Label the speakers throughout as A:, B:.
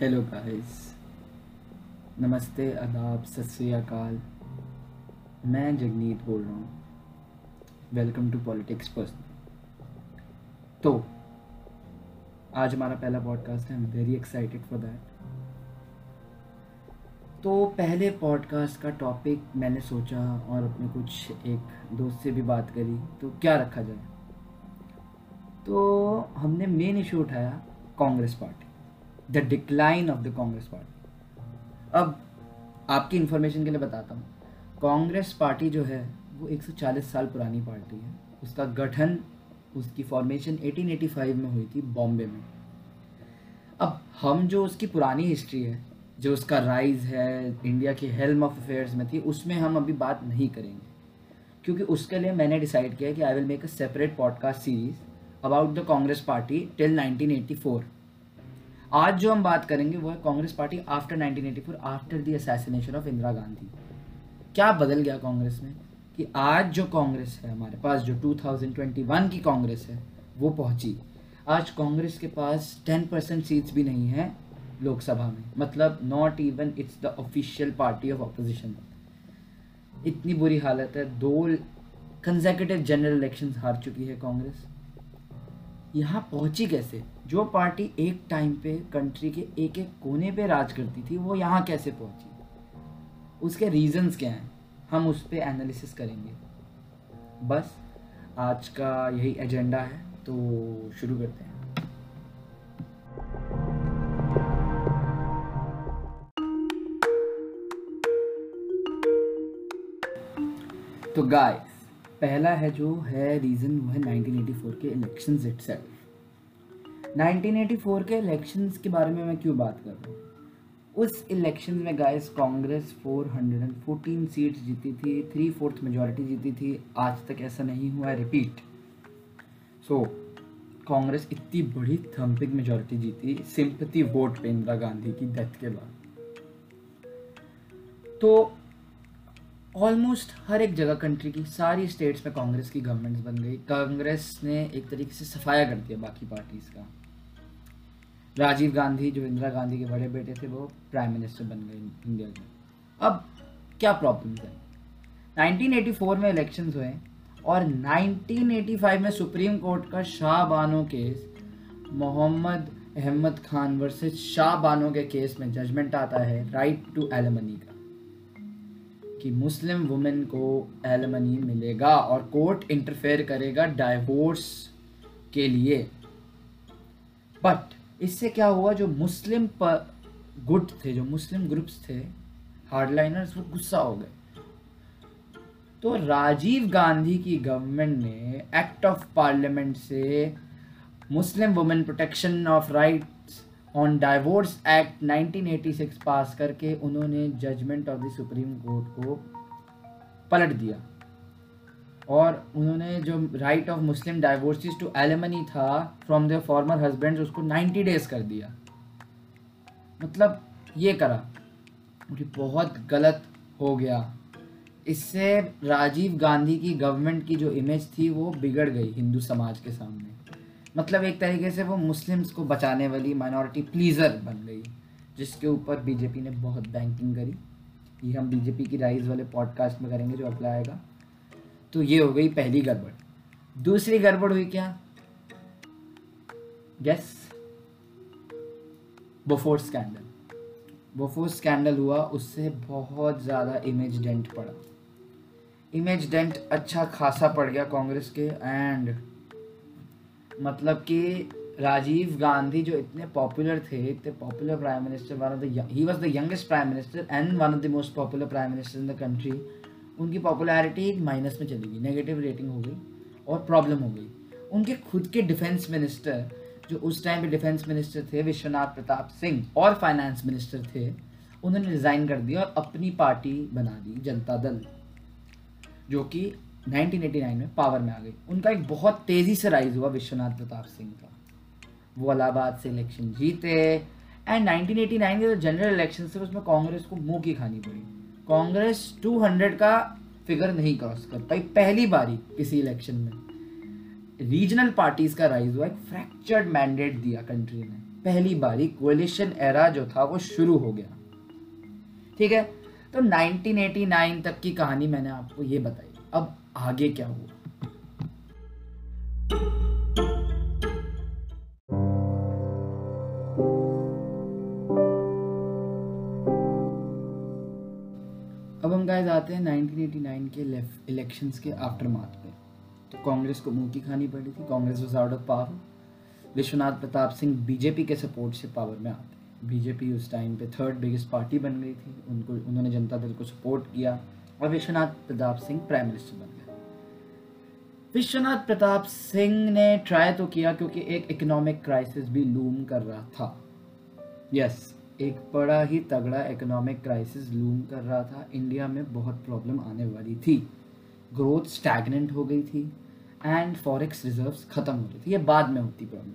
A: Hello guys नमस्ते, आदाब, सत श्री अकाल। मैं जगनीत बोल रहा हूँ। वेलकम टू पॉलिटिक्स पर्सन तो आज हमारा पहला पॉडकास्ट है वेरी एक्साइटेड फॉर दैट तो पहले पॉडकास्ट का टॉपिक मैंने सोचा और अपने कुछ एक दोस्त से भी बात करी तो क्या रखा जाए? तो हमने मेन इशू उठाया, Congress party. The decline of the Congress party अब आपकी इन्फॉर्मेशन के लिए बताता हूँ। कांग्रेस पार्टी जो है, वो 140 साल पुरानी पार्टी है। उसका गठन, उसकी फॉर्मेशन 1885 में हुई थी बॉम्बे में। अब हम जो उसकी पुरानी हिस्ट्री है, जो उसका राइज है इंडिया की हेल्म ऑफ़ अफेयर्स में थी, उसमें हम अभी बात नहीं करेंगे। क्योंकि उसके लिए मैंने डिसाइड किया कि I will make a separate podcast series about the Congress party till 1984 आज जो हम बात करेंगे वो है Congress party after 1984 after the assassination of Indira Gandhi. क्या बदल गया कांग्रेस में कि आज जो कांग्रेस है हमारे पास, जो 2021 की कांग्रेस है, वो पहुँची। आज कांग्रेस के पास 10 परसेंट सीट्स भी नहीं है लोकसभा में। मतलब not even it's the official party of opposition इतनी बुरी हालत है, दो कंजेकेटिव जनरल इलेक्शंस हार चुकी है कांग्रेस। यहाँ पहुँची कैसे? जो पार्टी एक टाइम पे कंट्री के एक एक कोने पे राज करती थी, वो यहाँ कैसे पहुँची? उसके रीजंस क्या हैं? हम उस पर एनालिसिस करेंगे। बस, आज का यही एजेंडा है तो शुरू करते हैं। तो गाइस पहला है जो है रीज़न वो है 1984 के इलेक्शंस इटसेल्फ 1984 के इलेक्शंस के बारे में मैं क्यों बात कर रहा हूँ? उस इलेक्शन में गाइस कांग्रेस 414 सीट्स जीती थी थ्री फोर्थ मेजोरिटी जीती थी आज तक ऐसा नहीं हुआ है रिपीट सो so, कांग्रेस इतनी बड़ी थम्पिंग मेजोरिटी जीती सिंपति वोट पे इंदिरा गांधी की डेथ के बाद. तो ऑलमोस्ट हर एक जगह कंट्री की, सारी स्टेट्स में कांग्रेस की गवर्नमेंट्स बन गई। कांग्रेस ने एक तरीके से सफाया कर दिया बाकी पार्टीज़ का। राजीव गांधी, जो इंदिरा गांधी के बड़े बेटे थे, वो प्राइम मिनिस्टर बन गए इंडिया के। अब क्या प्रॉब्लम है? 1984 में इलेक्शंस हुए और 1985 में सुप्रीम कोर्ट का शाह बानो केस, मोहम्मद अहमद खान वर्सेस शाह बानो के केस में जजमेंट आता है राइट टू एलमनी का। कि मुस्लिम वुमेन को एलमनी मिलेगा और कोर्ट इंटरफेयर करेगा डाइवोर्स के लिए। बट इससे क्या हुआ, जो मुस्लिम गुट थे, जो मुस्लिम ग्रुप्स थे हार्डलाइनर्स वो गुस्सा हो गए। तो राजीव गांधी की गवर्नमेंट ने एक्ट ऑफ़ पार्लियामेंट से Muslim women protection of rights on divorce act 1986 pass करके उन्होंने judgement of the supreme court को पलट दिया। और उन्होंने जो right of Muslim divorcees to alimony था फ्रॉम देयर फॉर्मर हस्बैंड उसको 90 डेज़ कर दिया। मतलब ये करा। मुझे बहुत गलत हो गया। इससे राजीव गांधी की गवर्नमेंट की जो इमेज थी वो बिगड़ गई हिंदू समाज के सामने। मतलब एक तरीके से वो मुस्लिम्स को बचाने वाली माइनॉरिटी प्लीज़र बन गई, जिसके ऊपर बीजेपी ने बहुत बैंकिंग करी। ये हम बीजेपी की राइज वाले पॉडकास्ट में करेंगे जो अगला आएगा। तो ये हो गई पहली गड़बड़। दूसरी गड़बड़ हुई क्या? Guess Bofors scandal Bofors scandal हुआ, उससे बहुत ज़्यादा इमेज डेंट पड़ा। इमेज डेंट अच्छा खासा पड़ गया कांग्रेस के एंड मतलब कि राजीव गांधी जो इतने पॉपुलर थे, इतने popular prime minister one of the he was the youngest prime minister and one of the most popular prime minister in the country उनकी पॉपुलैरिटी माइनस में चली गई नेगेटिव रेटिंग हो गई और प्रॉब्लम हो गई। उनके खुद के डिफेंस मिनिस्टर जो उस टाइम पे डिफेंस मिनिस्टर थे, विश्वनाथ प्रताप सिंह, और फाइनेंस मिनिस्टर थे, उन्होंने रिज़ाइन कर दिया और अपनी पार्टी बना दी जनता दल, जो कि 1989 में पावर में आ गई। उनका एक बहुत तेज़ी से राइज हुआ विश्वनाथ प्रताप सिंह का। वो इलाहाबाद से इलेक्शन जीते एंड 1989 के जो जनरल इलेक्शन थे, उसमें कांग्रेस को मुँह की खानी पड़ी। कांग्रेस 200 का फिगर नहीं क्रॉस कर पाई, पहली बारी किसी इलेक्शन में। रीजनल पार्टीज़ का राइज हुआ, एक फ्रैक्चर्ड मैंडेट दिया कंट्री ने। पहली बारी कोलिशन एरा जो था, वो शुरू हो गया। ठीक है? तो 1989 तक की कहानी मैंने आपको ये बताई। अब आगे क्या हुआ? अब हम गाइस आते हैं 1989 के इलेक्शंस के आफ्टर मार्थ पे। तो कांग्रेस को मुँह की खानी पड़ी थी। Congress was out of power Vishwanath Pratap Singh BJP के सपोर्ट से पावर में आते बीजेपी उस टाइम पे थर्ड बिगेस्ट पार्टी बन गई थी। उनको, उन्होंने जनता दल को सपोर्ट किया। और विश्वनाथ प्रताप सिंह प्राइम मिनिस्टर बन विश्वनाथ प्रताप सिंह ने ट्राई तो किया क्योंकि एक इकोनॉमिक क्राइसिस भी लूम कर रहा था। यस yes, एक बड़ा ही तगड़ा इकोनॉमिक क्राइसिस लूम कर रहा था। इंडिया में बहुत प्रॉब्लम आने वाली थी। ग्रोथ स्टैगनेंट हो गई थी एंड फॉरेक्स रिजर्व्स खत्म हो रही थी। ये बाद में होती प्रॉब्लम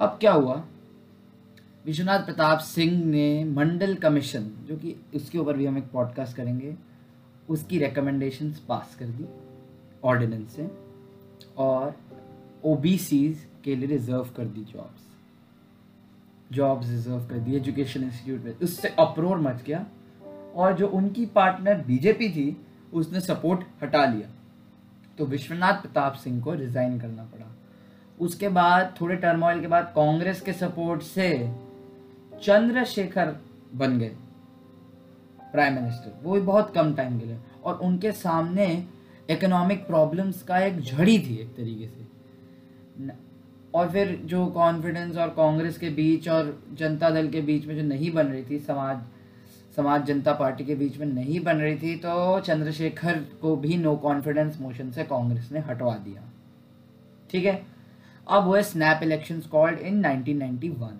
A: अब क्या हुआ? विश्वनाथ प्रताप सिंह ने मंडल कमीशन जो कि उसके ऊपर भी हम एक पॉडकास्ट करेंगे उसकी रिकमेंडेशंस पास कर दी। ऑर्डिनेंस और ओबीसी के लिए रिज़र्व कर दी जॉब्स जॉब्स रिज़र्व कर दी एजुकेशन इंस्टीट्यूट में. उससे अप्रोर मच गया और जो उनकी पार्टनर बीजेपी थी, उसने सपोर्ट हटा लिया. तो विश्वनाथ प्रताप सिंह को रिजाइन करना पड़ा. उसके बाद, थोड़े टर्मोइल के बाद, कांग्रेस के सपोर्ट से चंद्रशेखर बन गए. प्राइम मिनिस्टर वो भी बहुत कम टाइम के लिए. और उनके सामने इकोनॉमिक प्रॉब्लम्स का एक झड़ी थी एक तरीके से। और फिर जो कॉन्फिडेंस और कांग्रेस के बीच और जनता दल के बीच में जो नहीं बन रही थी, समाज समाज जनता पार्टी के बीच में नहीं बन रही थी तो चंद्रशेखर को भी नो कॉन्फिडेंस मोशन से कांग्रेस ने हटवा दिया। ठीक है? अब हुए स्नैप इलेक्शन कॉल्ड इन 1991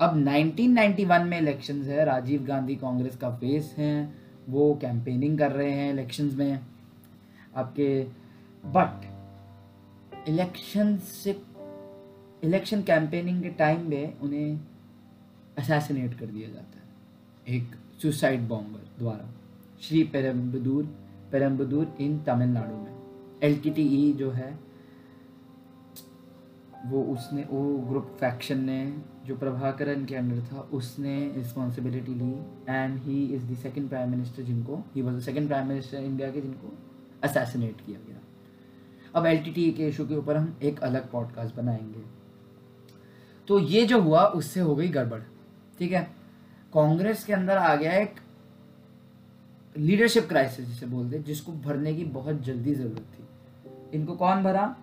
A: अब 1991 में इलेक्शंस है, राजीव गांधी कांग्रेस का फेस है, वो कैंपेनिंग कर रहे हैं इलेक्शंस में। आपके बट इलेक्शन से इलेक्शन कैंपेनिंग के टाइम में उन्हें असैसिनेट कर दिया जाता है। एक सुसाइड बॉम्बर द्वारा। श्री पेरम्बदूर पेरम्बदूर इन तमिलनाडु में। एलटीटीई जो है, वो उसने, वो ग्रुप फैक्शन ने, जो प्रभाकरण के अंडर था, उसने responsibility Lee. And he is the second prime minister जिनको he was the second prime minister India के जिनको असैसिनेट किया गया। अब एलटीटी के इशू के ऊपर हम एक अलग पॉडकास्ट बनाएँगे। तो ये जो हुआ, उससे हो गई गड़बड़, ठीक है? कांग्रेस के अंदर आ गया एक लीडरशिप क्राइसिस जिसे बोलते जिसको भरने की बहुत जल्दी ज़रूरत थी। इनको कौन भरा?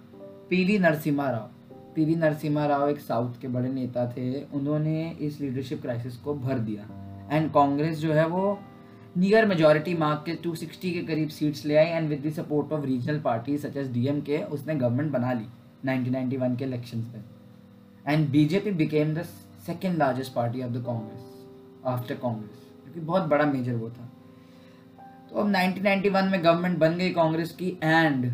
A: पीवी नरसिम्हा राव। पीवी नरसिम्हा राव एक साउथ के बड़े नेता थे। उन्होंने इस लीडरशिप क्राइसिस को भर दिया। एंड कांग्रेस जो है वो नियर मेजोरिटी मार्क के 260 के करीब सीट्स ले आई and with the support of regional party such as DMK उसने गवर्नमेंट बना ली 1991 के इलेक्शंस में and BJP became the second largest party of the Congress after Congress क्योंकि बहुत बड़ा मेजर वो था। तो अब 1991 में गवर्नमेंट बन गई कांग्रेस की एंड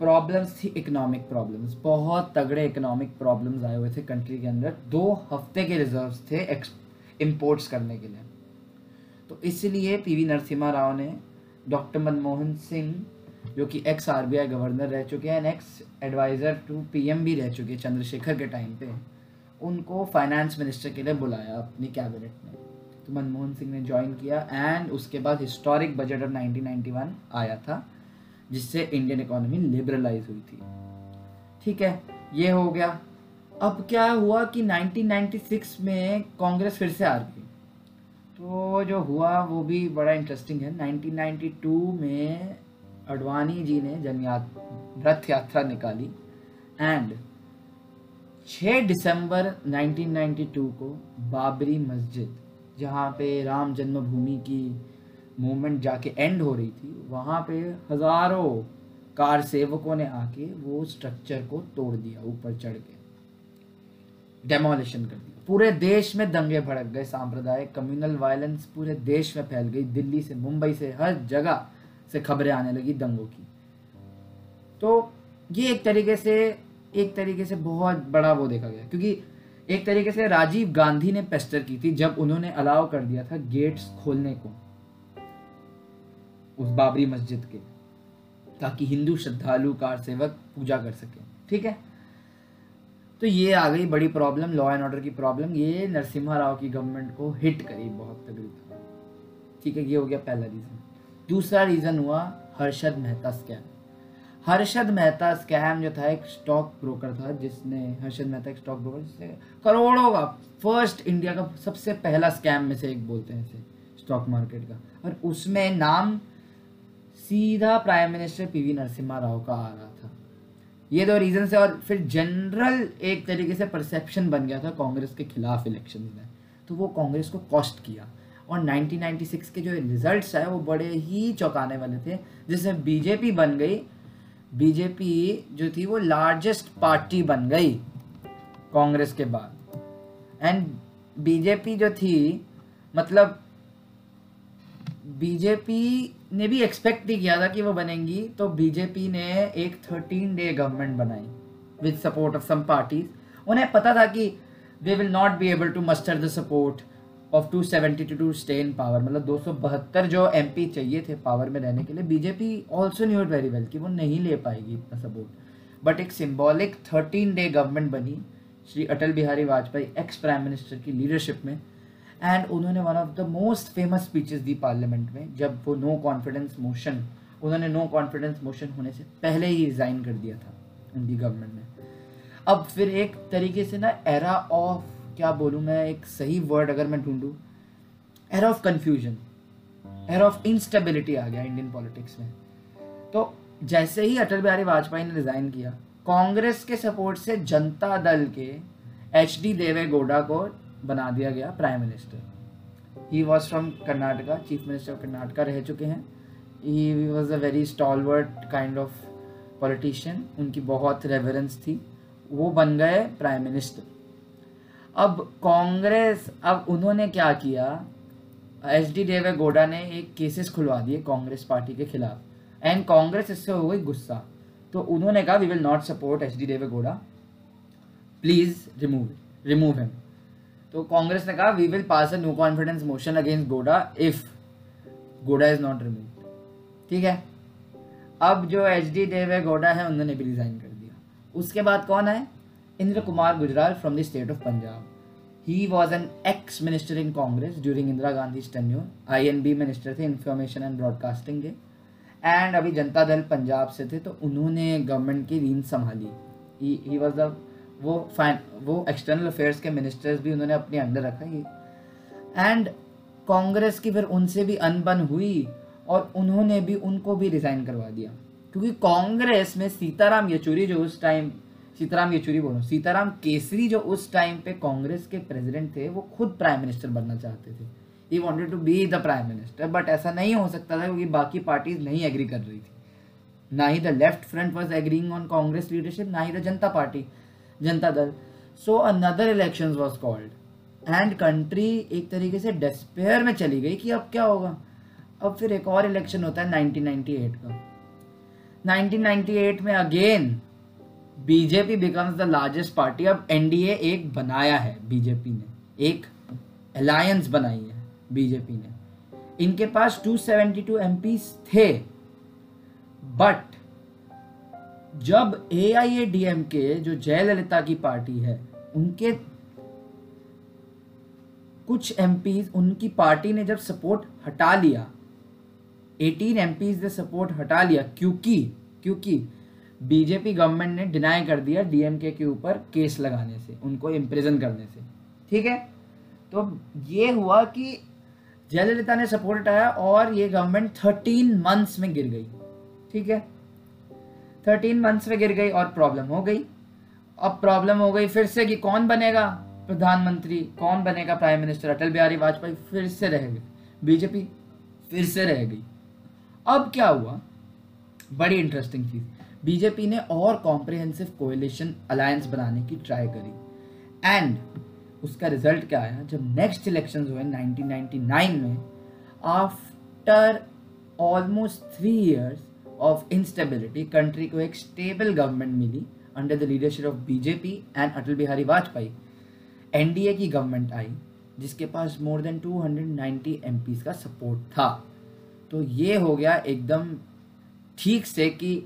A: प्रॉब्लम्स थी इकोनॉमिक प्रॉब्लम्स बहुत तगड़े इकोनॉमिक प्रॉब्लम्स आए हुए थे कंट्री के अंदर। दो हफ़्ते के रिजर्व्स थे इम्पोर्ट्स करने के लिए। तो इसलिए पीवी नरसिम्हा राव ने डॉक्टर मनमोहन सिंह, जो कि एक्स आरबीआई गवर्नर रह चुके हैं and ex adviser to PM भी रह चुके हैं चंद्रशेखर के टाइम पे, उनको फाइनेंस मिनिस्टर के लिए बुलाया अपनी कैबिनेट में। तो मनमोहन सिंह ने ज्वाइन किया एंड उसके बाद हिस्टोरिक बजट ऑफ़ 1991 आया था, जिससे इंडियन इकोनॉमी लिबरलाइज हुई थी। ठीक है, ये हो गया। अब क्या हुआ कि 1996 में कांग्रेस फिर से हार गई? तो जो हुआ, वो भी बड़ा इंटरेस्टिंग है। 1992 में अडवाणी जी ने जन रथ यात्रा निकाली एंड 6 दिसंबर 1992 को बाबरी मस्जिद, जहाँ पे राम जन्मभूमि की मूवमेंट जाके एंड हो रही थी, वहाँ पे हज़ारों कार सेवकों ने आके वो स्ट्रक्चर को तोड़ दिया, ऊपर चढ़ के। डेमोलिशन कर दिया। पूरे देश में दंगे भड़क गए सांप्रदायिक कम्युनल वायलेंस पूरे देश में फैल गई। दिल्ली से मुंबई से हर जगह से खबरें आने लगी दंगों की। तो ये एक तरीके से, एक तरीके से बहुत बड़ा वो देखा गया। क्योंकि एक तरीके से राजीव गांधी ने पेस्टर की थी जब उन्होंने अलाउ कर दिया था गेट्स खोलने को उस बाबरी मस्जिद के, ताकि हिंदू श्रद्धालु कार सेवक पूजा कर सके। ठीक है? तो ये आ गई बड़ी प्रॉब्लम लॉ एंड ऑर्डर की प्रॉब्लम ये नरसिम्हा राव की गवर्नमेंट को हिट करी बहुत तगड़ी ठीक है, ये हो गया पहला रीज़न दूसरा रीज़न हुआ हर्षद मेहता स्कैम हर्षद मेहता स्कैम जो था, एक स्टॉक ब्रोकर था, जिसने हर्षद मेहता एक स्टॉक ब्रोकर जिसने करोड़ों का फ़र्स्ट इंडिया का सबसे पहला स्कैम में से एक बोलते हैं इसे स्टॉक मार्केट का। और उसमें नाम सीधा prime minister PV Narasimha Rao का आ रहा था। ये दो रीजन से और फिर जनरल एक तरीके से परसेप्शन बन गया था कांग्रेस के खिलाफ इलेक्शन में। तो वो कांग्रेस को कॉस्ट किया। और 1996 के जो रिजल्ट्स आए, वो बड़े ही चौंकाने वाले थे, जिसमें बीजेपी बन गई। बीजेपी जो थी, वो लार्जेस्ट पार्टी बन गई कांग्रेस के बाद। एंड बीजेपी जो थी मतलब बीजेपी ने भी एक्सपेक्ट नहीं किया था कि वो बनेंगी तो बीजेपी ने एक थर्टीन डे गवर्नमेंट बनाई with support of some parties उन्हें पता था कि they will not be able to muster the support of two seventy two to stay in power मतलब दो सौ बहत्तर जो एम पी चाहिए थे पावर में रहने के लिए BJP also knew very well कि वो नहीं ले पाएगी इतना सपोर्ट बट एक सिम्बॉलिक थर्टीन डे गवर्नमेंट बनी Shri Atal Bihari Vajpayee ex prime minister की लीडरशिप में एंड उन्होंने one of the most famous speeches the parliament में, जब वो नो कॉन्फिडेंस मोशन उन्होंने नो कॉन्फिडेंस मोशन होने से पहले ही रिजाइन कर दिया था उनकी गवर्नमेंट ने। अब फिर एक तरीके से ना एरा ऑफ़ क्या बोलूँ मैं, एक सही वर्ड अगर मैं ढूंढूँ era of confusion era of instability आ गया इंडियन पॉलिटिक्स में। तो जैसे ही अटल बिहारी वाजपेयी ने रिजाइन किया, कांग्रेस के सपोर्ट से जनता दल के एच डी देवे गौडा को बना दिया गया prime minister he was from Karnataka chief minister of Karnataka रह चुके हैं। He was a very stalwart kind of politician उनकी बहुत रेवरेंस थी। वो बन गए प्राइम मिनिस्टर अब कांग्रेस, अब उन्होंने क्या किया? एच डी देवे गोडा ने एक केसेस खुलवा दिए कांग्रेस पार्टी के खिलाफ। एंड कांग्रेस इससे हो गई गुस्सा। तो उन्होंने कहा we will not support H D Deve Gowda please remove remove him तो कांग्रेस ने कहा we will pass a no confidence motion against Gowda if Gowda is not remove ठीक है? अब जो एच डी देवे गोडा है, उन्होंने भी रिजाइन कर दिया। उसके बाद कौन है Inder Kumar Gujral from the state of Punjab he was an ex minister in Congress during Indira Gandhi tenure I and B minister थे इंफॉर्मेशन एंड ब्रॉडकास्टिंग के। एंड अभी जनता दल पंजाब से थे तो उन्होंने गवर्नमेंट की रीन संभाली। ही वॉज़ द वो फाइन वो एक्सटर्नल अफेयर्स के मिनिस्टर्स भी उन्होंने अपने अंडर रखा ही एंड कांग्रेस की फिर उनसे भी अनबन हुई और उन्होंने भी उनको भी रिजाइन करवा दिया। क्योंकि कांग्रेस में सीताराम येचुरी जो उस टाइम सीताराम येचुरी बोलो, सीताराम केसरी जो उस टाइम पे कांग्रेस के प्रेसिडेंट थे, वो खुद प्राइम मिनिस्टर बनना चाहते थे। He wanted to be the prime minister but ऐसा नहीं हो सकता था क्योंकि बाकी पार्टीज़ नहीं एग्री कर रही थी। ना ही the left front was agreeing on Congress leadership ना ही the Janata Party Janata Dal. So another election was called and country एक तरीके से डिस्पेयर में चली गई कि अब क्या होगा? अब फिर एक और इलेक्शन होता है 1998 का। 1998 में again BJP becomes the largest party अब एनडीए एक बनाया है बीजेपी ने। एक अलायंस बनाई है बीजेपी ने। इनके पास 272 एमपीज थे। बट जब ए आई ए डी एम के जो जयललिता की पार्टी है, उनके कुछ एम उनकी पार्टी ने जब सपोर्ट हटा लिया 18 एम ने सपोर्ट हटा लिया, क्योंकि क्योंकि बीजेपी गवर्नमेंट ने डिनाई कर दिया डीएमके के ऊपर केस लगाने से, उनको इम्प्रिजन करने से। ठीक है? तो ये हुआ कि जयललिता ने सपोर्ट हटाया और ये गवर्नमेंट थर्टीन मंथ्स में गिर गई। ठीक है? थर्टीन मंथ्स में गिर गई और प्रॉब्लम हो गई। अब प्रॉब्लम हो गई फिर से कि कौन बनेगा? प्रधानमंत्री, कौन बनेगा? प्राइम मिनिस्टर अटल बिहारी वाजपेयी फिर से रह गए। बीजेपी फिर से रह गई। अब क्या हुआ? बड़ी इंटरेस्टिंग चीज़। बीजेपी ने और कॉम्प्रिहेंसिव कोएलिशन अलायंस बनाने की ट्राई करी। एंड उसका रिज़ल्ट क्या आया? जब नेक्स्ट इलेक्शन हुए 1999 में after almost three years of instability country को एक stable government milli under the leadership of BJP and Atal Bihari Vajpayee NDA की गवर्नमेंट आई, जिसके पास मोर देन 290 एमपीज का सपोर्ट था। तो ये हो गया एकदम ठीक से कि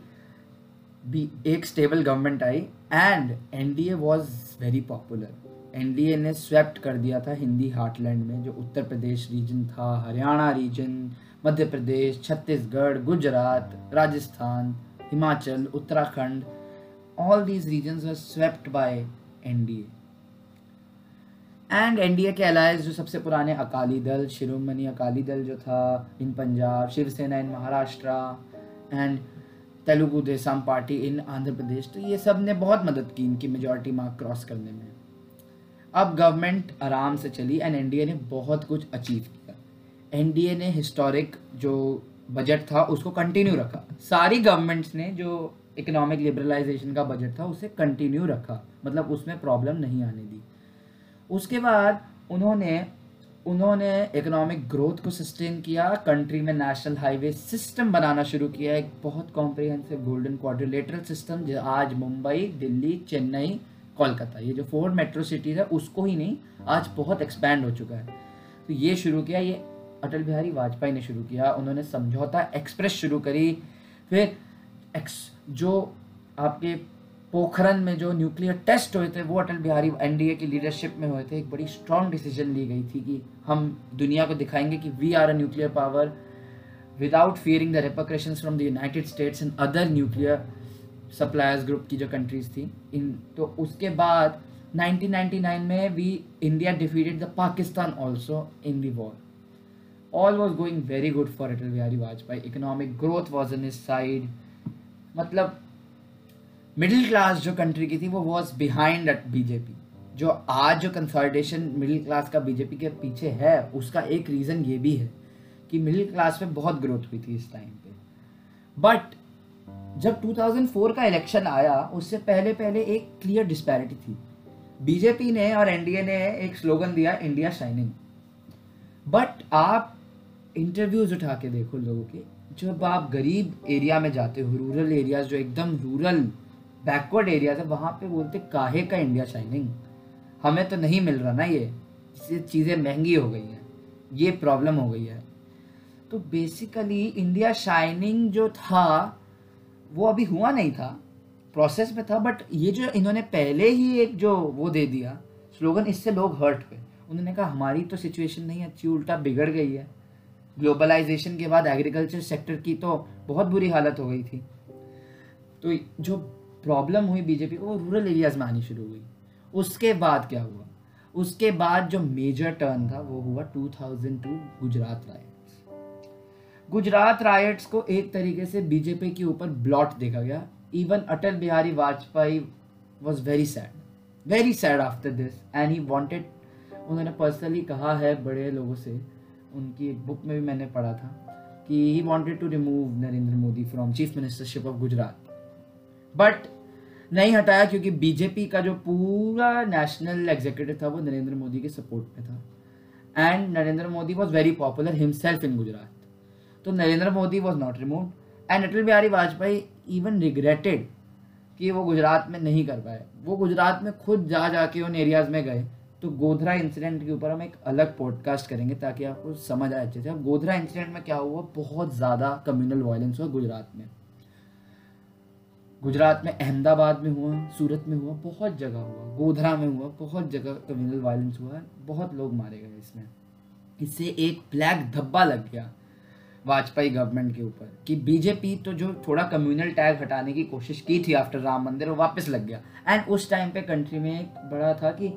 A: भी एक stable government I and NDA was very popular NDA ने स्वेप्ट कर दिया था हिंदी हार्टलैंड में, जो उत्तर प्रदेश रीजन था, Haryana region Madhya Pradesh, Chhattisgarh, Gujarat, Rajasthan, Himachal, Uttarakhand all these regions are swept by NDA and NDA के अलायंस जो सबसे पुराने अकाली दल, शिरोमणि अकाली दल जो था in Punjab Shiv Sena in Maharashtra and Telugu Desam Party in Andhra Pradesh तो ये सबने बहुत मदद की इनकी मेजोरिटी मार्क क्रॉस करने में। अब गवर्नमेंट आराम से चली एंड एनडीए ने बहुत कुछ अचीव किया। एनडीए ने हिस्टोरिक जो बजट था, उसको कंटिन्यू रखा। सारी गवर्नमेंट्स ने जो इकोनॉमिक लिबरलाइजेशन का बजट था, उसे कंटिन्यू रखा। मतलब उसमें प्रॉब्लम नहीं आने दी। उसके बाद उन्होंने उन्होंने इकोनॉमिक ग्रोथ को सस्टेन किया। कंट्री में नेशनल हाईवे सिस्टम बनाना शुरू किया। एक बहुत कॉम्प्रिहेंसिव गोल्डन क्वाड्रिलेटरल सिस्टम जो आज मुंबई, दिल्ली, चेन्नई, कोलकाता, ये जो फोर मेट्रो सिटीज़ है, उसको ही नहीं, आज बहुत एक्सपैंड हो चुका है। तो ये शुरू किया। ये अटल बिहारी वाजपेयी ने शुरू किया, उन्होंने समझौता एक्सप्रेस शुरू करी, फिर एक्स, जो आपके पोखरन में जो न्यूक्लियर टेस्ट हुए थे, वो अटल बिहारी एनडीए की लीडरशिप में हुए थे। एक बड़ी स्ट्रॉन्ग डिसीज़न ली गई थी कि हम दुनिया को दिखाएँगे कि we are a nuclear power without fearing the repercussion from the United States and other nuclear suppliers group की जो कंट्रीज़ थी। इन तो उसके बाद 1999 में we India defeated the Pakistan also in the war all was going very good for Atal Bihari Vajpayee economic growth was in इस side मतलब middle class जो कंट्री की थी, वो वॉज़ बिहाइंड बीजेपी जो आज जो कंसल्टेशन मिडिल क्लास का बीजेपी के पीछे है, उसका एक रीज़न ये भी है कि मिडिल क्लास में बहुत ग्रोथ हुई थी इस टाइम पे। बट जब 2004 का इलेक्शन आया, उससे पहले पहले एक क्लियर डिस्पैरिटी थी। बीजेपी ने और एनडीए ने एक स्लोगन दिया इंडिया शाइनिंग बट आप इंटरव्यूज़ उठा के देखो लोगों के। जब आप गरीब एरिया में जाते हो रूरल एरियाज़ जो एकदम रूरल बैकवर्ड एरिया था वहाँ पे बोलते काहे का इंडिया शाइनिंग हमें तो नहीं मिल रहा ना ये। चीज़ें महँगी हो गई हैं। ये प्रॉब्लम हो गई है। तो बेसिकली इंडिया शाइनिंग जो था, वो अभी हुआ नहीं था। प्रोसेस में था बट ये जो इन्होंने पहले ही एक जो वो दे दिया स्लोगन इससे लोग हर्ट हुए। उन्होंने कहा, हमारी तो सिचुएशन नहीं अच्छी, उल्टा बिगड़ गई है। ग्लोबलाइजेशन के बाद एग्रीकल्चर सेक्टर की तो बहुत बुरी हालत हो गई थी। तो जो प्रॉब्लम हुई बीजेपी को, वो रूरल एरियाज़ में आनी शुरू हुई। उसके बाद क्या हुआ? उसके बाद जो मेजर टर्न था, वो हुआ 2002 गुजरात राइट्स गुजरात राइट्स को एक तरीके से बीजेपी के ऊपर ब्लॉट देखा गया। Even Atal Bihari Vajpayee was very sad very sad after this and he wanted उन्होंने पर्सनली कहा है बड़े लोगों से उनकी एक बुक में भी मैंने पढ़ा था कि he wanted to remove Narendra Modi from chief ministership of Gujarat but नहीं हटाया क्योंकि बीजेपी का जो पूरा नेशनल एग्जीक्यूटिव था वो नरेंद्र मोदी के सपोर्ट में था. And Narendra Modi was very popular himself in Gujarat तो Narendra Modi was not remove and Atal Bihari Vajpayee even regretted कि वो गुजरात में नहीं कर पाए. वो गुजरात में खुद जा जाके उन एरियाज़ में गए. तो गोधरा इंसिडेंट के ऊपर हम एक अलग पॉडकास्ट करेंगे ताकि आपको समझ आए अच्छे से। अब गोधरा इंसिडेंट में क्या हुआ? बहुत ज़्यादा कम्युनल वायलेंस हुआ गुजरात में। गुजरात में अहमदाबाद में हुआ, सूरत में हुआ, बहुत जगह हुआ। गोधरा में हुआ, बहुत जगह कम्युनल वायलेंस हुआ बहुत लोग मारे गए इसमें। इससे एक ब्लैक धब्बा लग गया वाजपेयी गवर्नमेंट के ऊपर कि बीजेपी तो जो थोड़ा कम्युनल टैग हटाने की कोशिश की थी आफ्टर राम मंदिर, वो वापस लग गया। एंड उस टाइम पे कंट्री में एक बड़ा था कि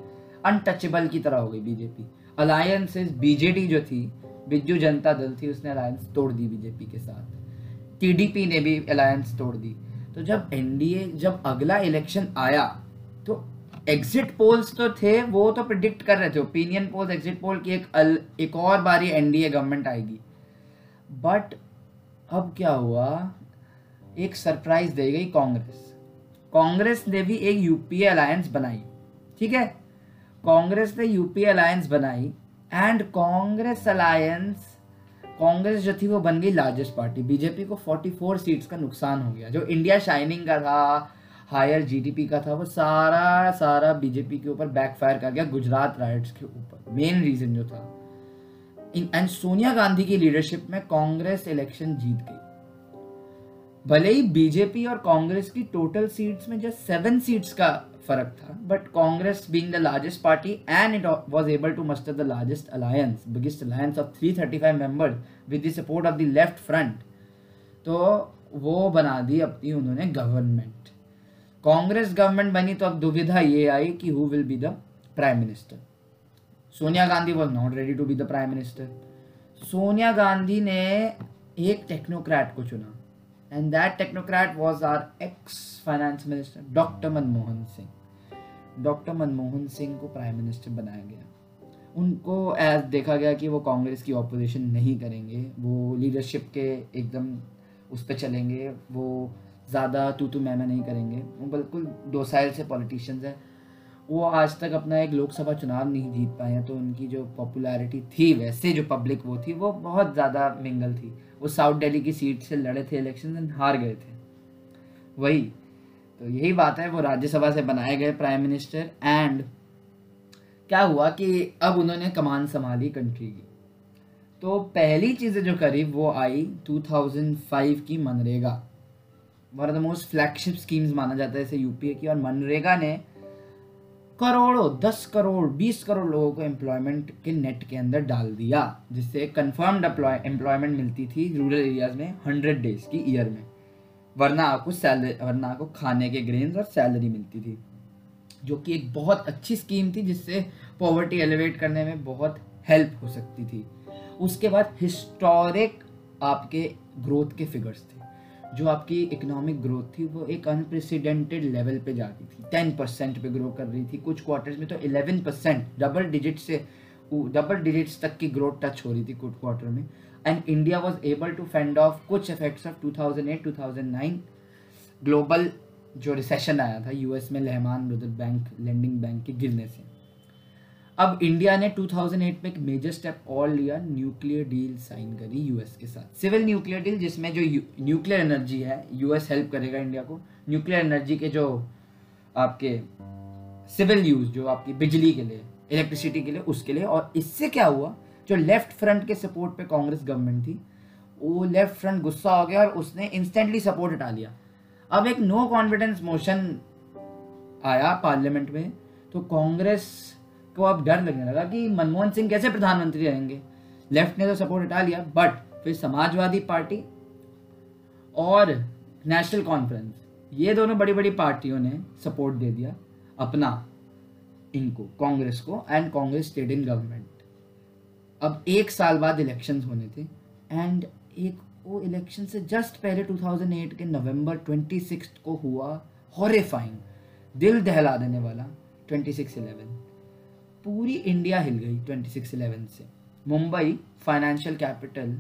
A: अनटचेबल की तरह हो गई बीजेपी अलायंसेस बीजेडी जो थी बिजू जनता दल थी उसने अलायंस तोड़ दी बीजेपी के साथ। टीडीपी ने भी अलायंस तोड़ दी। तो जब एनडीए जब अगला इलेक्शन आया तो एग्जिट पोल्स तो थे वो तो प्रिडिक्ट कर रहे थे ओपिनियन पोल्स एग्जिट पोल की एक अल, एक और बारी एनडीए गवर्नमेंट आएगी। बट अब क्या हुआ? एक सरप्राइज़ दे गई कांग्रेस। कांग्रेस ने भी एक यूपीए अलायंस बनाई। ठीक है? कांग्रेस ने यूपीए अलायंस बनाई एंड कांग्रेस अलायंस, कांग्रेस जो थी वो बन गई लार्जेस्ट पार्टी बीजेपी को 44 सीट्स का नुकसान हो गया. जो इंडिया शाइनिंग का था हायर जीडीपी का था, वो सारा सारा बीजेपी के ऊपर बैकफायर कर गया गुजरात राइट्स के ऊपर. मेन रीजन जो था. एंड सोनिया गांधी की लीडरशिप में कांग्रेस इलेक्शन जीत गई. भले ही बीजेपी और कांग्रेस की टोटल सीट्स में जस्ट सेवन सीट्स का फ़र्क था। But Congress being the largest party and it was able to muster the largest alliance biggest alliance of 335 members with the support of the left front तो वो बना दी अपनी उन्होंने government Congress government बनी तो अब दुविधा ये आई कि who will be the prime minister Sonia Gandhi was not ready to be the prime minister Sonia Gandhi ने एक टेक्नोक्रेट को चुना। And that technocrat was our ex finance minister doctor Manmohan Singh doctor Manmohan Singh को prime minister बनाया गया। उनको as देखा गया कि वो कांग्रेस की ऑपोजिशन नहीं करेंगे, वो लीडरशिप के एकदम उस पर चलेंगे, वो ज़्यादा तू तू मैं मैं नहीं करेंगे। वो बिल्कुल दो साइड से पॉलिटिशियंस हैं। वो आज तक अपना एक लोकसभा चुनाव नहीं जीत पाए हैं तो उनकी जो पॉपुलैरिटी थी, वैसे जो पब्लिक वो थी, वो बहुत ज़्यादा मिंगल थी। वो साउथ दिल्ली की सीट से लड़े थे इलेक्शन हार गए थे। वही तो यही बात है, वो राज्यसभा से बनाए गए प्राइम मिनिस्टर एंड क्या हुआ कि अब उन्होंने कमान संभाली कंट्री की। तो पहली चीज़ें जो करी, वो आई 2005 की MNREGA. One of the most flagship schemes माना जाता है इसे यूपीए की, और मनरेगा ने करोड़ों, दस करोड़, बीस करोड़ लोगों को एम्प्लॉयमेंट के नेट के अंदर डाल दिया, जिससे कंफर्म्ड एम्प्लॉयमेंट मिलती थी रूरल एरियाज़ में हंड्रेड डेज़ की ईयर में। वरना आपको सैलरी वरना आपको खाने के ग्रेन्स और सैलरी मिलती थी, जो कि एक बहुत अच्छी स्कीम थी, जिससे पॉवर्टी एलिवेट करने में बहुत हेल्प हो सकती थी। उसके बाद हिस्टोरिक आपके ग्रोथ के फिगर्स थे। जो आपकी इकोनॉमिक ग्रोथ थी, वो एक अनप्रेसिडेंटेड लेवल पे जाती थी। टेन परसेंट पे ग्रो कर रही थी। कुछ क्वार्टर्स में तो इलेवन परसेंट डबल डिजिट से डबल डिजिट्स तक की ग्रोथ टच हो रही थी कुछ क्वार्टर में। And India was able to fend off कुछ इफेक्ट्स ऑफ़ 2008 2009 ग्लोबल जो रिसेशन आया था यूएस में Lehman brother bank lending bank के गिरने से। अब इंडिया ने 2008 में एक मेजर स्टेप और लिया न्यूक्लियर डील साइन करी यूएस के साथ। सिविल न्यूक्लियर डील जिसमें जो न्यूक्लियर एनर्जी है यूएस हेल्प करेगा इंडिया को। न्यूक्लियर एनर्जी के जो आपके सिविल यूज़ जो आपकी बिजली के लिए इलेक्ट्रिसिटी के लिए, उसके लिए। और इससे क्या हुआ? जो लेफ़्ट फ्रंट के सपोर्ट पे कांग्रेस गवर्नमेंट थी, वो लेफ़्ट फ्रंट गुस्सा हो गया और उसने इंस्टेंटली सपोर्ट हटा लिया। अब एक नो कॉन्फिडेंस मोशन आया पार्लियामेंट में तो कांग्रेस को अब डर लगने लगा कि मनमोहन सिंह कैसे प्रधानमंत्री रहेंगे। लेफ़्ट ने तो सपोर्ट हटा लिया बट फिर समाजवादी पार्टी और नेशनल कॉन्फ्रेंस ये दोनों बड़ी बड़ी पार्टियों ने सपोर्ट दे दिया अपना, इनको, कांग्रेस को and Congress stayed in government अब एक साल बाद इलेक्शंस होने थे एंड एक वो इलेक्शन से जस्ट पहले 2008 के नवंबर 26 को हुआ हॉरिफाइंग दिल दहला देने वाला 2611 पूरी इंडिया हिल गई ट्वेंटी सिक्स इलेवन से। मुंबई फाइनेंशियल कैपिटल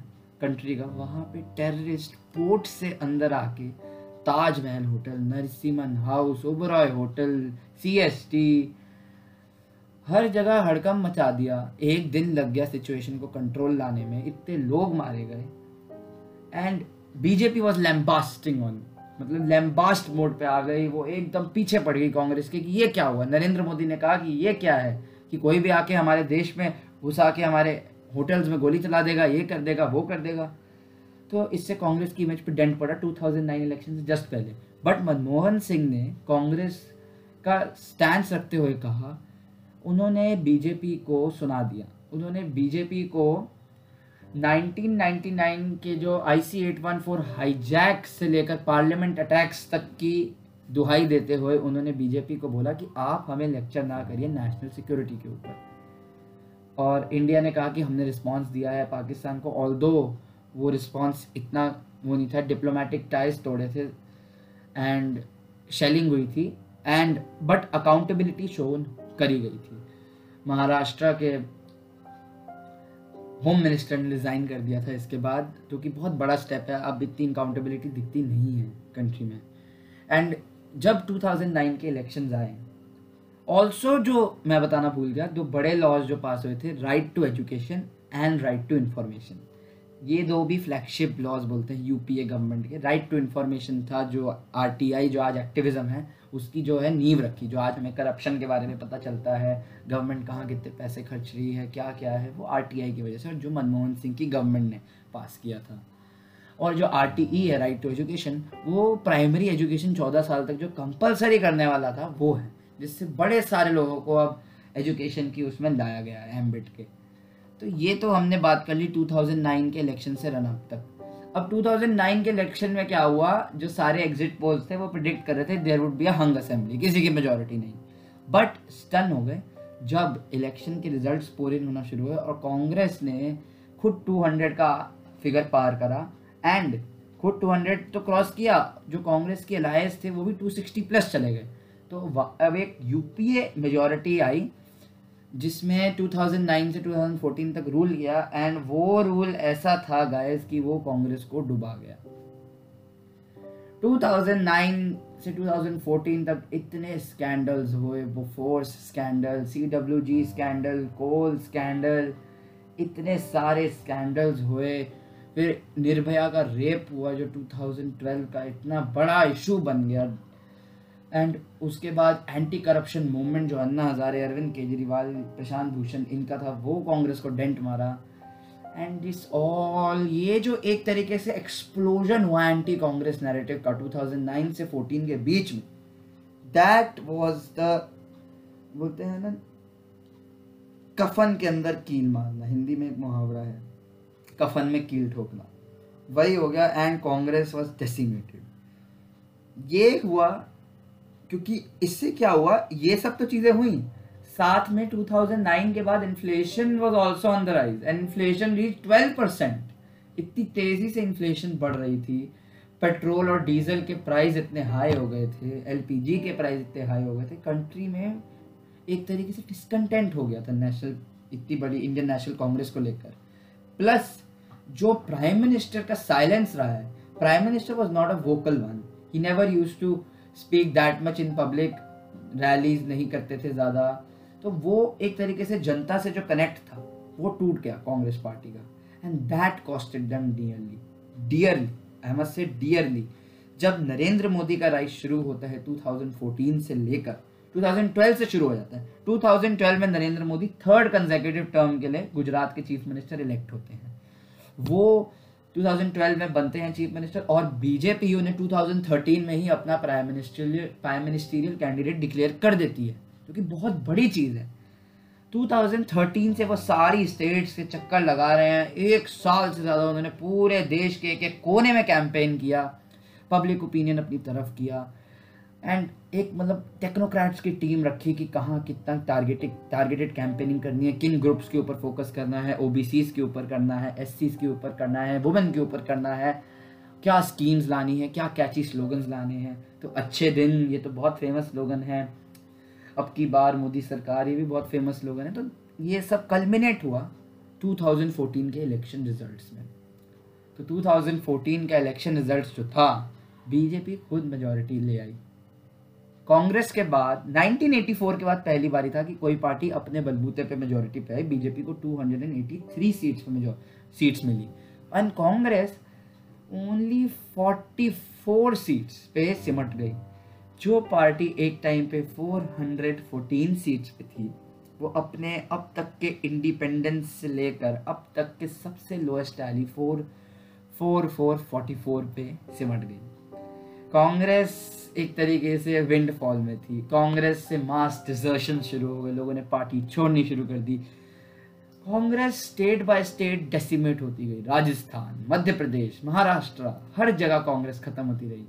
A: कंट्री का, वहाँ पे टेररिस्ट पोर्ट से अंदर आके Taj Mahal hotel Nariman house Oberoi hotel CST हर जगह हड़कम मचा दिया। एक दिन लग गया सिचुएशन को कंट्रोल लाने में। इतने लोग मारे गए। And BJP was lambasting on मतलब लैम्बास्ट मोड पे आ गई। वो एकदम पीछे पड़ गई कांग्रेस के कि ये क्या हुआ? नरेंद्र मोदी ने कहा कि ये क्या है? कि कोई भी आके हमारे देश में घुस आके हमारे होटल्स में गोली चला देगा, ये कर देगा, वो कर देगा। तो इससे कांग्रेस की इमेज पे डेंट पड़ा 2009 इलेक्शन से जस्ट पहले। बट मनमोहन सिंह ने कांग्रेस का स्टैंड रखते हुए कहा उन्होंने बीजेपी को सुना दिया। उन्होंने बीजेपी को 1999 के जो I C eight one four hijack से लेकर पार्लियामेंट अटैक्स तक की दुहाई देते हुए उन्होंने बीजेपी को बोला कि आप हमें लेक्चर ना करिए नेशनल सिक्योरिटी के ऊपर। और इंडिया ने कहा कि हमने रिस्पांस दिया है पाकिस्तान को ऑल वो रिस्पांस इतना वो नहीं था डिप्लोमेटिक टाइज तोड़े थे एंड शेलिंग हुई थी। एंड बट अकाउंटेबिलिटी शोन करी गई थी। महाराष्ट्र के होम मिनिस्टर ने रिज़ाइन कर दिया था इसके बाद, जो कि बहुत बड़ा स्टेप है। अब इतनी अकाउंटेबिलिटी दिखती नहीं है कंट्री में। एंड जब 2009 के इलेक्शंस आए ऑल्सो जो मैं बताना भूल गया दो बड़े लॉज जो पास हुए थे right to education and right to information ये दो भी फ्लैगशिप लॉज बोलते हैं यूपीए गवर्नमेंट के। राइट टू इन्फॉर्मेशन था जो आरटीआई जो आज एक्टिविज्म है, उसकी जो है नींव रखी, जो आज हमें करप्शन के बारे में पता चलता है गवर्नमेंट कहाँ कितने पैसे खर्च रही है, क्या क्या है, वो आरटीआई की वजह से, और जो मनमोहन सिंह की गवर्नमेंट ने पास किया था। और जो आरटीई है राइट टू एजुकेशन वो प्राइमरी एजुकेशन चौदह साल तक जो कंपलसरी करने वाला था, वो है, जिससे बड़े सारे लोगों को अब एजुकेशन की उसमें लाया गया है एम्बिट के। तो ये तो हमने बात कर ली 2009 के इलेक्शन से रन अप तक। अब 2009 के इलेक्शन में क्या हुआ? जो सारे एग्जिट पोल्स थे, वो प्रिडिक्ट कर रहे थे there would be a hung assembly किसी की मेजोरिटी नहीं। बट स्टन हो गए। जब इलेक्शन के रिजल्ट्स पूरे होना शुरू हुए और कांग्रेस ने खुद 200 का फिगर पार करा एंड खुद 200 तो क्रॉस किया। जो कांग्रेस के अलायंस थे, वो भी 260 प्लस चले गए। तो अब एक यूपीए मेजोरिटी आई। जिसमें 2009 से 2014 तक रूल किया एंड वो रूल ऐसा था गाइस कि वो कांग्रेस को डुबा गया। 2009 से 2014 तक इतने स्कैंडल्स हुए वो force scandal C W G scandal coal scandal इतने सारे स्कैंडल्स हुए। फिर निर्भया का रेप हुआ, जो 2012 का इतना बड़ा इशू बन गया। एंड उसके बाद एंटी करप्शन मूवमेंट जो अन्ना हजारे, अरविंद केजरीवाल, प्रशांत भूषण, इनका था, वो कांग्रेस को डेंट मारा। एंड दिस ऑल ये जो एक तरीके से एक्सप्लोजन हुआ एंटी कांग्रेस नैरेटिव का 2009 से 14 के बीच में दैट वाज द बोलते हैं ना, कफन के अंदर कील मारना। हिंदी में एक मुहावरा है, कफन में कील ठोकना। वही हो गया एंड कांग्रेस वाज डेसिमेटेड ये हुआ क्योंकि इससे क्या हुआ? ये सब तो चीज़ें हुई। साथ में 2009 के बाद inflation was also on the rise and inflation reach 12 percent इतनी तेज़ी से इन्फ्लेशन बढ़ रही थी। पेट्रोल और डीजल के प्राइस इतने हाई हो गए थे। एलपीजी के प्राइस इतने हाई हो गए थे। कंट्री में एक तरीके से डिसकंटेंट हो गया था नेशनल इतनी बड़ी इंडियन नेशनल कांग्रेस को लेकर। प्लस जो प्राइम मिनिस्टर का साइलेंस रहा है prime minister was not a vocal one he never use to speak that much in public rallies नहीं करते थे ज़्यादा। तो वो एक तरीके से जनता से जो कनेक्ट था, वो टूट गया कांग्रेस पार्टी का। And that costed them dearly dearly I must say dearly जब नरेंद्र मोदी का राइज शुरू होता है 2014 से लेकर 2012 से शुरू हो जाता है 2012 में Narendra Modi third consecutive term के लिए गुजरात के चीफ मिनिस्टर इलेक्ट होते हैं। वो 2012 में बनते हैं चीफ मिनिस्टर और बीजेपी ने 2013 में ही अपना prime minister prime ministerial candidate declare कर देती है, जो कि बहुत बड़ी चीज़ है। 2013 से वो सारी स्टेट्स के चक्कर लगा रहे हैं। एक साल से ज़्यादा उन्होंने पूरे देश के एक एक कोने में कैंपेन किया पब्लिक ओपिनियन अपनी तरफ़ किया। एंड एक मतलब टेक्नोक्रेट्स की टीम रखी कि कहाँ कितना टारगेटेड टारगेटेड कैंपेनिंग करनी है, किन ग्रुप्स के ऊपर फोकस करना है ओ के ऊपर करना है एस के ऊपर करना है वुमेन के ऊपर करना है, क्या स्कीम्स लानी है, क्या कैची स्लोगन्स लाने हैं। तो अच्छे दिन, ये तो बहुत फ़ेमस स्लोगन है। अब की बार मोदी सरकार, ये भी बहुत फ़ेमस लोग हैं। तो ये सब कल्मिनेट हुआ 2014 के इलेक्शन रिजल्ट्स में। तो 2014 का इलेक्शन रिजल्ट्स जो था बीजेपी खुद मेजोरिटी ले आई। कांग्रेस के बाद 1984 के बाद पहली बारी था कि कोई पार्टी अपने बलबूते पे मेजोरिटी पे आई। बीजेपी को 283 सीट्स पे सीट्स मिली। एंड कांग्रेस ओनली 44 सीट्स पे सिमट गई। जो पार्टी एक टाइम पे 414 सीट्स पे थी, वो अपने, अब तक के इंडिपेंडेंस से लेकर, अब तक के सबसे lowest tally four four four forty four पे सिमट गई। कांग्रेस एक तरीके से विंड फॉल में थी। कांग्रेस से मास डिजर्शन शुरू हो गए, लोगों ने पार्टी छोड़नी शुरू कर दी। Congress state by state decimate होती गई। राजस्थान, मध्य प्रदेश, महाराष्ट्र, हर जगह कांग्रेस खत्म होती रही।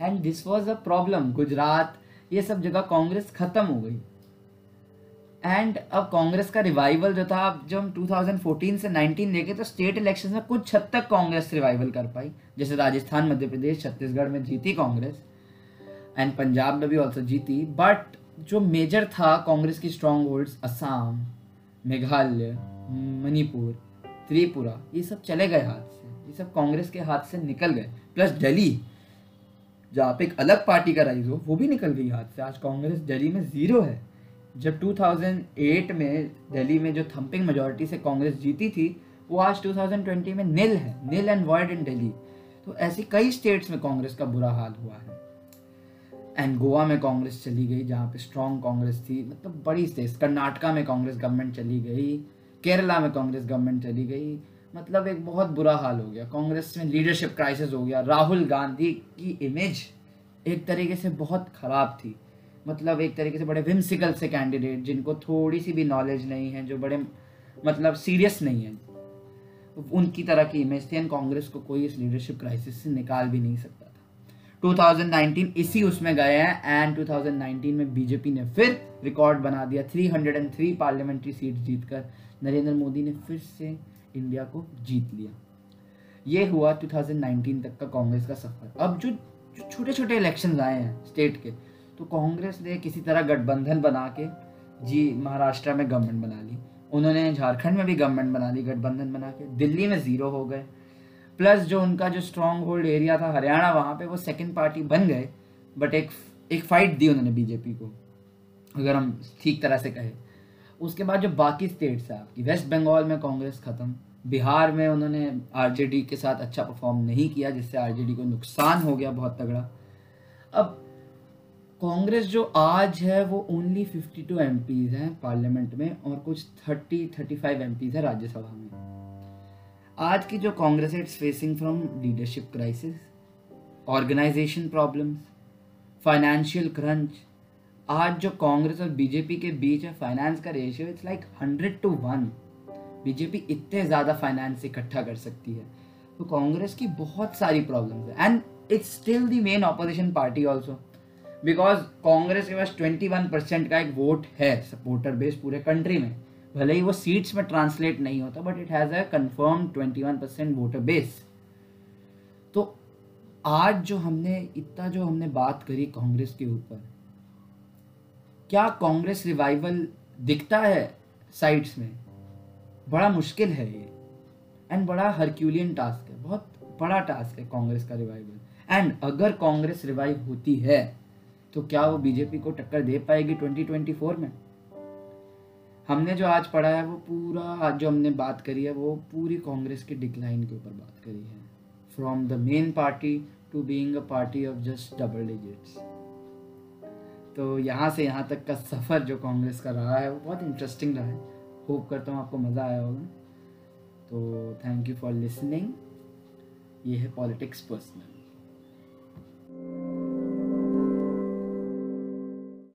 A: And this was a problem Gujarat, ये सब जगह कांग्रेस खत्म हो गई। एंड अब कांग्रेस का रिवाइवल जो था अब जब हम 2014 से 19 देखे तो स्टेट इलेक्शन में कुछ हद तक कांग्रेस रिवाइवल कर पाई। जैसे राजस्थान, मध्य प्रदेश, छत्तीसगढ़ में जीती कांग्रेस एंड पंजाब में भी ऑल्सो जीती। बट जो मेजर था कांग्रेस की स्ट्रॉन्ग होल्ड्स असम मेघालय, मणिपुर, त्रिपुरा, ये सब चले गए हाथ से। ये सब कांग्रेस के हाथ से निकल गए। प्लस दिल्ली जहाँ पे एक अलग पार्टी का राइज हो वो भी निकल गई हाथ से। आज कांग्रेस दिल्ली में ज़ीरो है। जब 2008 में दिल्ली में जो थम्पिंग मेजोरिटी से कांग्रेस जीती थी, वो आज 2020 में नील है nil and void in Delhi तो ऐसी कई स्टेट्स में कांग्रेस का बुरा हाल हुआ है। एंड गोवा में कांग्रेस चली गई, जहाँ पे स्ट्रॉन्ग कांग्रेस थी मतलब बड़ी स्टेट्स कर्नाटका में कांग्रेस गवर्नमेंट चली गई, केरला में कांग्रेस गवर्नमेंट चली गई मतलब एक बहुत बुरा हाल हो गया। कांग्रेस में लीडरशिप क्राइसिस हो गया। राहुल गांधी की इमेज एक तरीके से बहुत ख़राब थी। मतलब एक तरीके से बड़े विम्सिकल से कैंडिडेट जिनको थोड़ी सी भी नॉलेज नहीं है, जो बड़े मतलब सीरियस नहीं है। उनकी तरह की इमेज थी एंड कांग्रेस को कोई इस लीडरशिप क्राइसिस से निकाल भी नहीं सकता था। 2019 इसी उसमें गए हैं एंड 2019 में बीजेपी ने फिर रिकॉर्ड बना दिया 303 पार्लियामेंट्री सीट जीतकर। नरेंद्र मोदी ने फिर से इंडिया को जीत लिया। ये हुआ 2019 तक का कांग्रेस का सफ़र। अब जो छोटे छोटे इलेक्शन आए हैं स्टेट के तो कांग्रेस ने किसी तरह गठबंधन बना के जी महाराष्ट्र में गवर्नमेंट बना ली। उन्होंने झारखंड में भी गवर्नमेंट बना ली, गठबंधन बना के। दिल्ली में ज़ीरो हो गए। प्लस जो उनका जो स्ट्रॉन्ग होल्ड एरिया था, हरियाणा, वहाँ पे वो सेकंड पार्टी बन गए। बट एक एक फाइट दी उन्होंने बीजेपी को, अगर हम ठीक तरह से कहें। उसके बाद जो बाकी स्टेट्स है, आपकी वेस्ट बंगाल में कांग्रेस ख़त्म। बिहार में उन्होंने आरजेडी के साथ अच्छा परफॉर्म नहीं किया, जिससे आरजेडी को नुकसान हो गया, बहुत तगड़ा। अब कांग्रेस जो आज है, वो ओनली 52 एम हैं पार्लियामेंट में और कुछ 30 35 एम है राज्यसभा में। आज की जो कांग्रेस है it's facing from leadership crisis organisation problems financial crunch आज जो कांग्रेस और बीजेपी के बीच है फाइनेंस का ratio it's like hundred to one BJP इतने ज़्यादा फाइनेंस इकट्ठा कर सकती है। तो कांग्रेस की बहुत सारी प्रॉब्लम्स है। And it's still the main opposition party also because Congress के पास ट्वेंटी वन परसेंट का एक वोट है सपोर्टर बेस पूरे कंट्री में। भले ही वो सीट्स में ट्रांसलेट नहीं होता but it has a confirm twenty one percent voter base तो आज जो हमने, इतना जो हमने बात करी कांग्रेस के ऊपर, क्या कांग्रेस रिवाइवल दिखता है साइट्स में? बड़ा मुश्किल है ये। एंड बड़ा हरक्यूलियन टास्क है, बहुत बड़ा टास्क है कांग्रेस का रिवाइवल एंड अगर कांग्रेस रिवाइव होती है तो क्या वो बीजेपी को टक्कर दे पाएगी 2024 में? हमने जो आज पढ़ा है, वो पूरा आज जो हमने बात करी है, वो पूरी कांग्रेस के डिक्लाइन के ऊपर बात करी है। From the main party to being a party of just double digits तो यहाँ से यहाँ तक का सफ़र जो कांग्रेस का रहा है, वो बहुत इंटरेस्टिंग रहा है। होप करता हूँ आपको मज़ा आया होगा। तो थैंक यू फॉर लिसनिंग ये है पॉलिटिक्स पर्सनल